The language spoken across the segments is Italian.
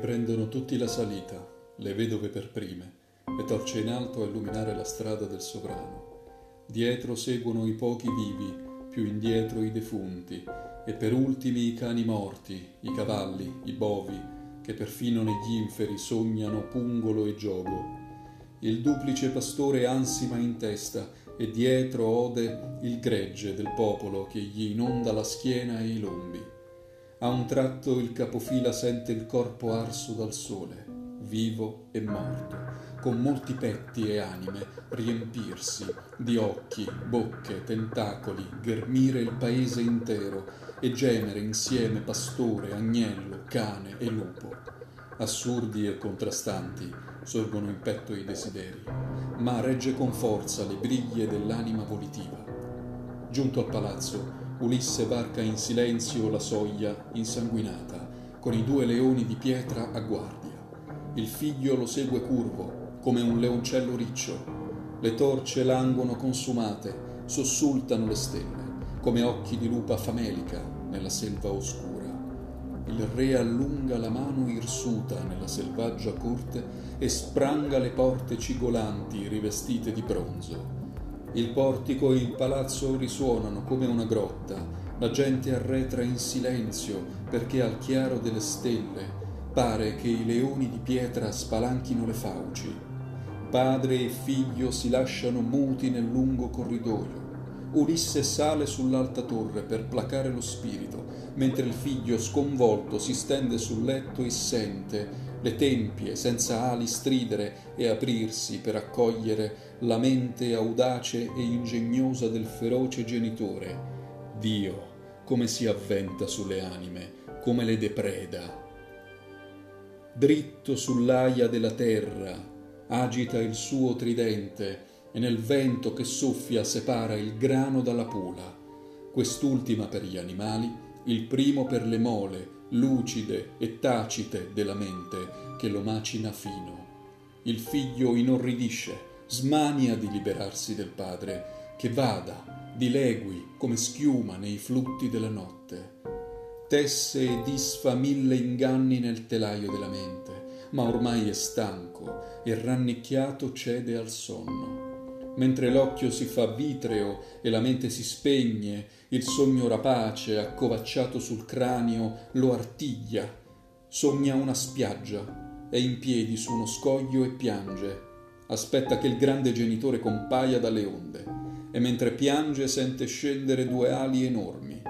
Riprendono tutti la salita, le vedove per prime, e torce in alto a illuminare la strada del sovrano. Dietro seguono i pochi vivi, più indietro i defunti, e per ultimi i cani morti, i cavalli, i bovi, che perfino negli inferi sognano pungolo e giogo. Il duplice pastore ansima in testa e dietro ode il gregge del popolo che gli inonda la schiena e i lombi. A un tratto il capofila sente il corpo arso dal sole, vivo e morto, con molti petti e anime riempirsi di occhi, bocche, tentacoli, ghermire il paese intero e gemere insieme pastore, agnello, cane e lupo. Assurdi e contrastanti sorgono in petto i desideri, ma regge con forza le briglie dell'anima volitiva. Giunto al palazzo, Ulisse varca in silenzio la soglia insanguinata, con i due leoni di pietra a guardia. Il figlio lo segue curvo, come un leoncello riccio. Le torce languono consumate, sussultano le stelle, come occhi di lupa famelica nella selva oscura. Il re allunga la mano irsuta nella selvaggia corte e spranga le porte cigolanti rivestite di bronzo. Il portico e il palazzo risuonano come una grotta. La gente arretra in silenzio perché al chiaro delle stelle pare che i leoni di pietra spalanchino le fauci. Padre e figlio si lasciano muti nel lungo corridoio. Ulisse sale sull'alta torre per placare lo spirito, mentre il figlio sconvolto si stende sul letto e sente le tempie senza ali stridere e aprirsi per accogliere la mente audace e ingegnosa del feroce genitore. Dio, come si avventa sulle anime, come le depreda. Dritto sull'aia della terra, agita il suo tridente e nel vento che soffia separa il grano dalla pula, quest'ultima per gli animali, il primo per le mole, lucide e tacite della mente che lo macina fino. Il figlio inorridisce, smania di liberarsi del padre, che vada, dilegui come schiuma nei flutti della notte. Tesse e disfa mille inganni nel telaio della mente, ma ormai è stanco e rannicchiato cede al sonno mentre l'occhio si fa vitreo e la mente si spegne, il sogno rapace, accovacciato sul cranio, lo artiglia. Sogna una spiaggia, è in piedi su uno scoglio e piange. Aspetta che il grande genitore compaia dalle onde e mentre piange sente scendere due ali enormi.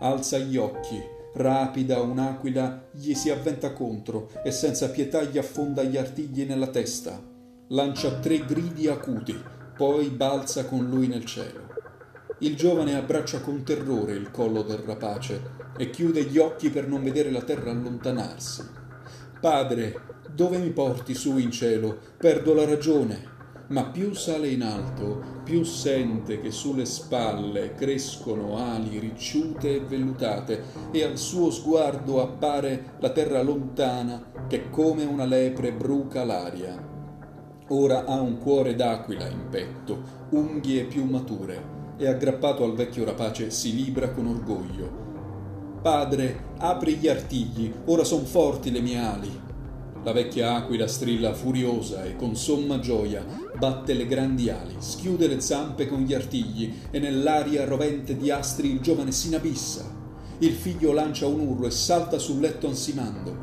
Alza gli occhi, rapida un'aquila gli si avventa contro e senza pietà gli affonda gli artigli nella testa. Lancia tre gridi acuti poi balza con lui nel cielo. Il giovane abbraccia con terrore il collo del rapace e chiude gli occhi per non vedere la terra allontanarsi. Padre, dove mi porti su in cielo? Perdo la ragione. Ma più sale in alto, più sente che sulle spalle crescono ali ricciute e vellutate e al suo sguardo appare la terra lontana che come una lepre bruca l'aria. Ora ha un cuore d'aquila in petto, unghie più mature, e aggrappato al vecchio rapace si libra con orgoglio. Padre, apri gli artigli, ora son forti le mie ali. La vecchia aquila strilla furiosa e con somma gioia batte le grandi ali, schiude le zampe con gli artigli e nell'aria rovente di astri il giovane s'inabissa. Il figlio lancia un urlo e salta sul letto ansimando.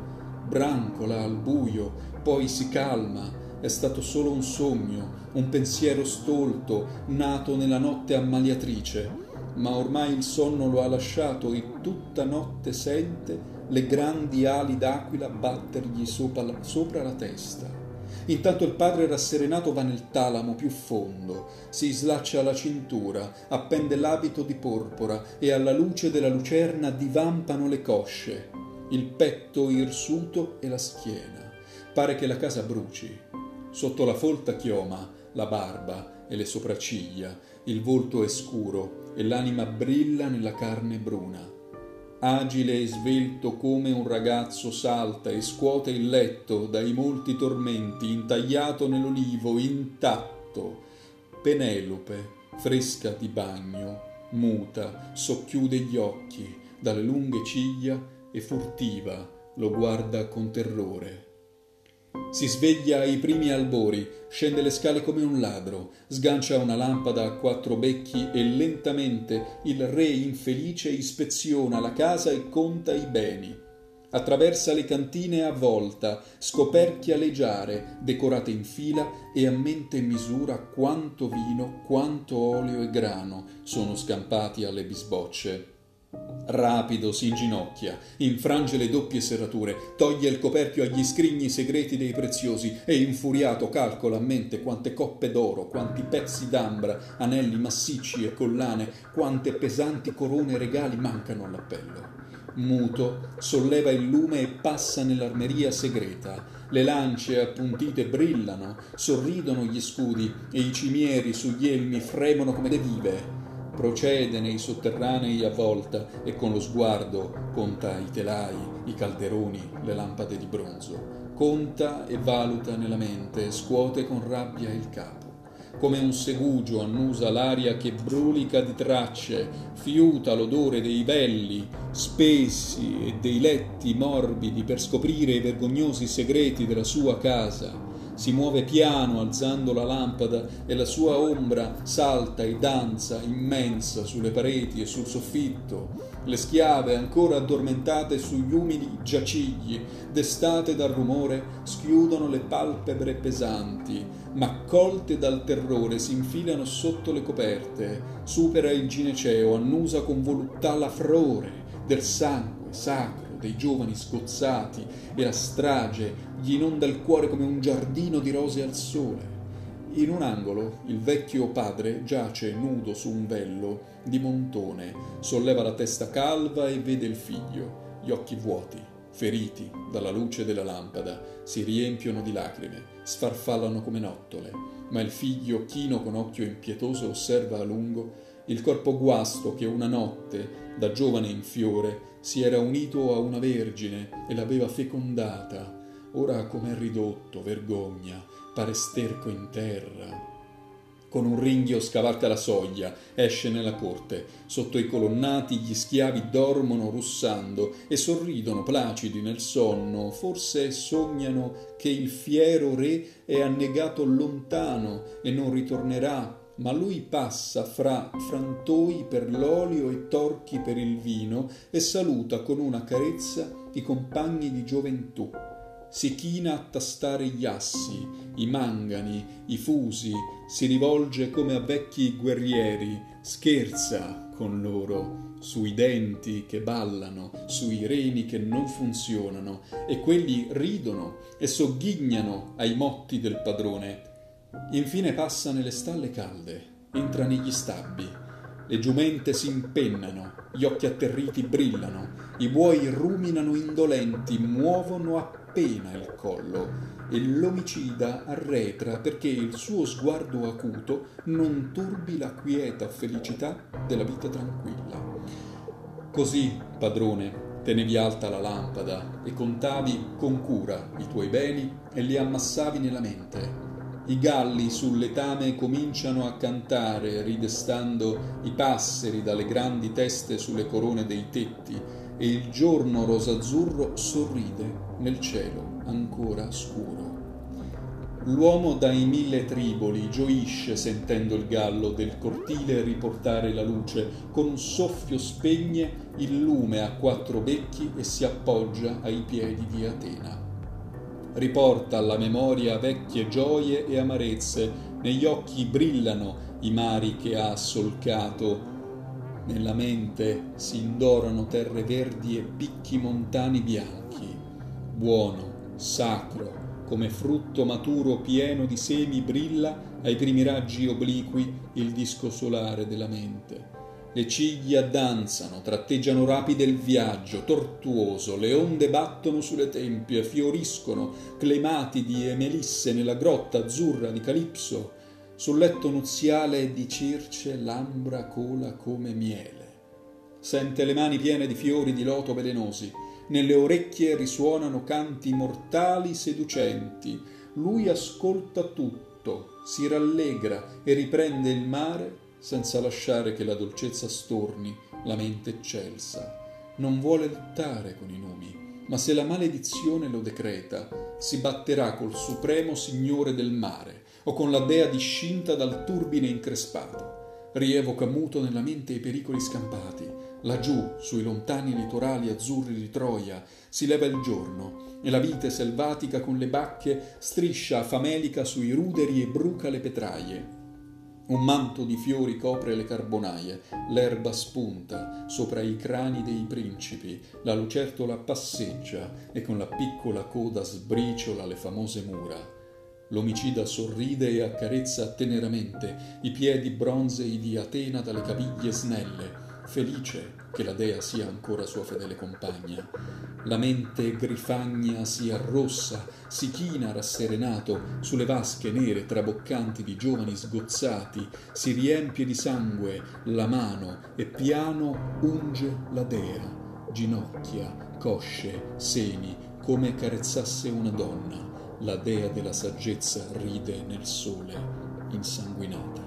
Brancola al buio, poi si calma è stato solo un sogno, un pensiero stolto, nato nella notte ammaliatrice, ma ormai il sonno lo ha lasciato e tutta notte sente le grandi ali d'aquila battergli sopra la, sopra la testa. Intanto il padre rasserenato va nel talamo più fondo, si slaccia la cintura, appende l'abito di porpora e alla luce della lucerna divampano le cosce, il petto irsuto e la schiena. Pare che la casa bruci. Sotto la folta chioma, la barba e le sopracciglia, il volto è scuro e l'anima brilla nella carne bruna. Agile e svelto come un ragazzo salta e scuote il letto dai molti tormenti, intagliato nell'olivo, intatto. Penelope, fresca di bagno, muta, socchiude gli occhi dalle lunghe ciglia e furtiva lo guarda con terrore. Si sveglia ai primi albori, scende le scale come un ladro, sgancia una lampada a quattro becchi e lentamente il re infelice ispeziona la casa e conta i beni. Attraversa le cantine a volta, scoperchia le giare, decorate in fila, e a mente misura quanto vino, quanto olio e grano sono scampati alle bisbocce. Rapido si inginocchia, infrange le doppie serrature, toglie il coperchio agli scrigni segreti dei preziosi e infuriato calcola a mente quante coppe d'oro, quanti pezzi d'ambra, anelli massicci e collane, quante pesanti corone regali mancano all'appello muto, solleva il lume e passa nell'armeria segreta. Le lance appuntite brillano, sorridono gli scudi e i cimieri sugli elmi fremono come le vive. Procede nei sotterranei a volta e con lo sguardo conta i telai, i calderoni, le lampade di bronzo. Conta e valuta nella mente, scuote con rabbia il capo come un segugio annusa l'aria che brulica di tracce, fiuta l'odore dei velli spessi e dei letti morbidi per scoprire i vergognosi segreti della sua casa. Si muove piano alzando la lampada e la sua ombra salta e danza immensa sulle pareti e sul soffitto. Le schiave, ancora addormentate sugli umidi giacigli, destate dal rumore, schiudono le palpebre pesanti, ma colte dal terrore si infilano sotto le coperte. Supera il gineceo, annusa con voluttà la frore del sangue sacro dei giovani sgozzati e la strage gli inonda il cuore come un giardino di rose al sole. In un angolo il vecchio padre giace nudo su un vello di montone, solleva la testa calva e vede il figlio, gli occhi vuoti, feriti dalla luce della lampada, si riempiono di lacrime, sfarfallano come nottole, ma il figlio, chino con occhio impietoso, osserva a lungo il corpo guasto che una notte, da giovane in fiore, si era unito a una vergine e l'aveva fecondata. Ora com'è ridotto, vergogna, pare sterco in terra. Con un ringhio scavalca la soglia, esce nella corte. Sotto i colonnati gli schiavi dormono russando e sorridono placidi nel sonno. Forse sognano che il fiero re è annegato lontano e non ritornerà ma lui passa fra frantoi per l'olio e torchi per il vino e saluta con una carezza i compagni di gioventù. Si china a tastare gli assi, i mangani, i fusi, si rivolge come a vecchi guerrieri, scherza con loro sui denti che ballano, sui reni che non funzionano, e quelli ridono e sogghignano ai motti del padrone Infine passa nelle stalle calde, entra negli stabbi. Le giumente si impennano, gli occhi atterriti brillano, i buoi ruminano indolenti, muovono appena il collo e l'omicida arretra perché il suo sguardo acuto non turbi la quieta felicità della vita tranquilla. Così, padrone, tenevi alta la lampada e contavi con cura i tuoi beni e li ammassavi nella mente i galli sul letame cominciano a cantare, ridestando i passeri dalle grandi teste sulle corone dei tetti, e il giorno rosazzurro sorride nel cielo ancora scuro. L'uomo dai mille triboli gioisce sentendo il gallo del cortile riportare la luce, con un soffio spegne il lume a quattro becchi e si appoggia ai piedi di Atena riporta alla memoria vecchie gioie e amarezze, negli occhi brillano i mari che ha solcato, nella mente si indorano terre verdi e picchi montani bianchi, buono, sacro, come frutto maturo pieno di semi brilla ai primi raggi obliqui il disco solare della mente. Le ciglia danzano, tratteggiano rapide il viaggio, tortuoso, le onde battono sulle tempie, fioriscono, clematidi e melisse nella grotta azzurra di Calipso. Sul letto nuziale di Circe l'ambra cola come miele. Sente le mani piene di fiori di loto velenosi, nelle orecchie risuonano canti mortali seducenti. Lui ascolta tutto, si rallegra e riprende il mare senza lasciare che la dolcezza storni la mente eccelsa. Non vuole lottare con i numi, ma se la maledizione lo decreta, si batterà col supremo signore del mare o con la dea discinta dal turbine increspato. Rievoca muto nella mente i pericoli scampati. Laggiù, sui lontani litorali azzurri di Troia, si leva il giorno e la vite selvatica con le bacche striscia famelica sui ruderi e bruca le petraie. Un manto di fiori copre le carbonaie, l'erba spunta sopra i crani dei principi, la lucertola passeggia e con la piccola coda sbriciola le famose mura. L'omicida sorride e accarezza teneramente i piedi bronzei di Atena dalle caviglie snelle, felice che la dea sia ancora sua fedele compagna. La mente grifagna si arrossa, si china rasserenato sulle vasche nere traboccanti di giovani sgozzati, si riempie di sangue la mano e piano unge la dea, ginocchia, cosce, seni, come carezzasse una donna. La dea della saggezza ride nel sole, insanguinata.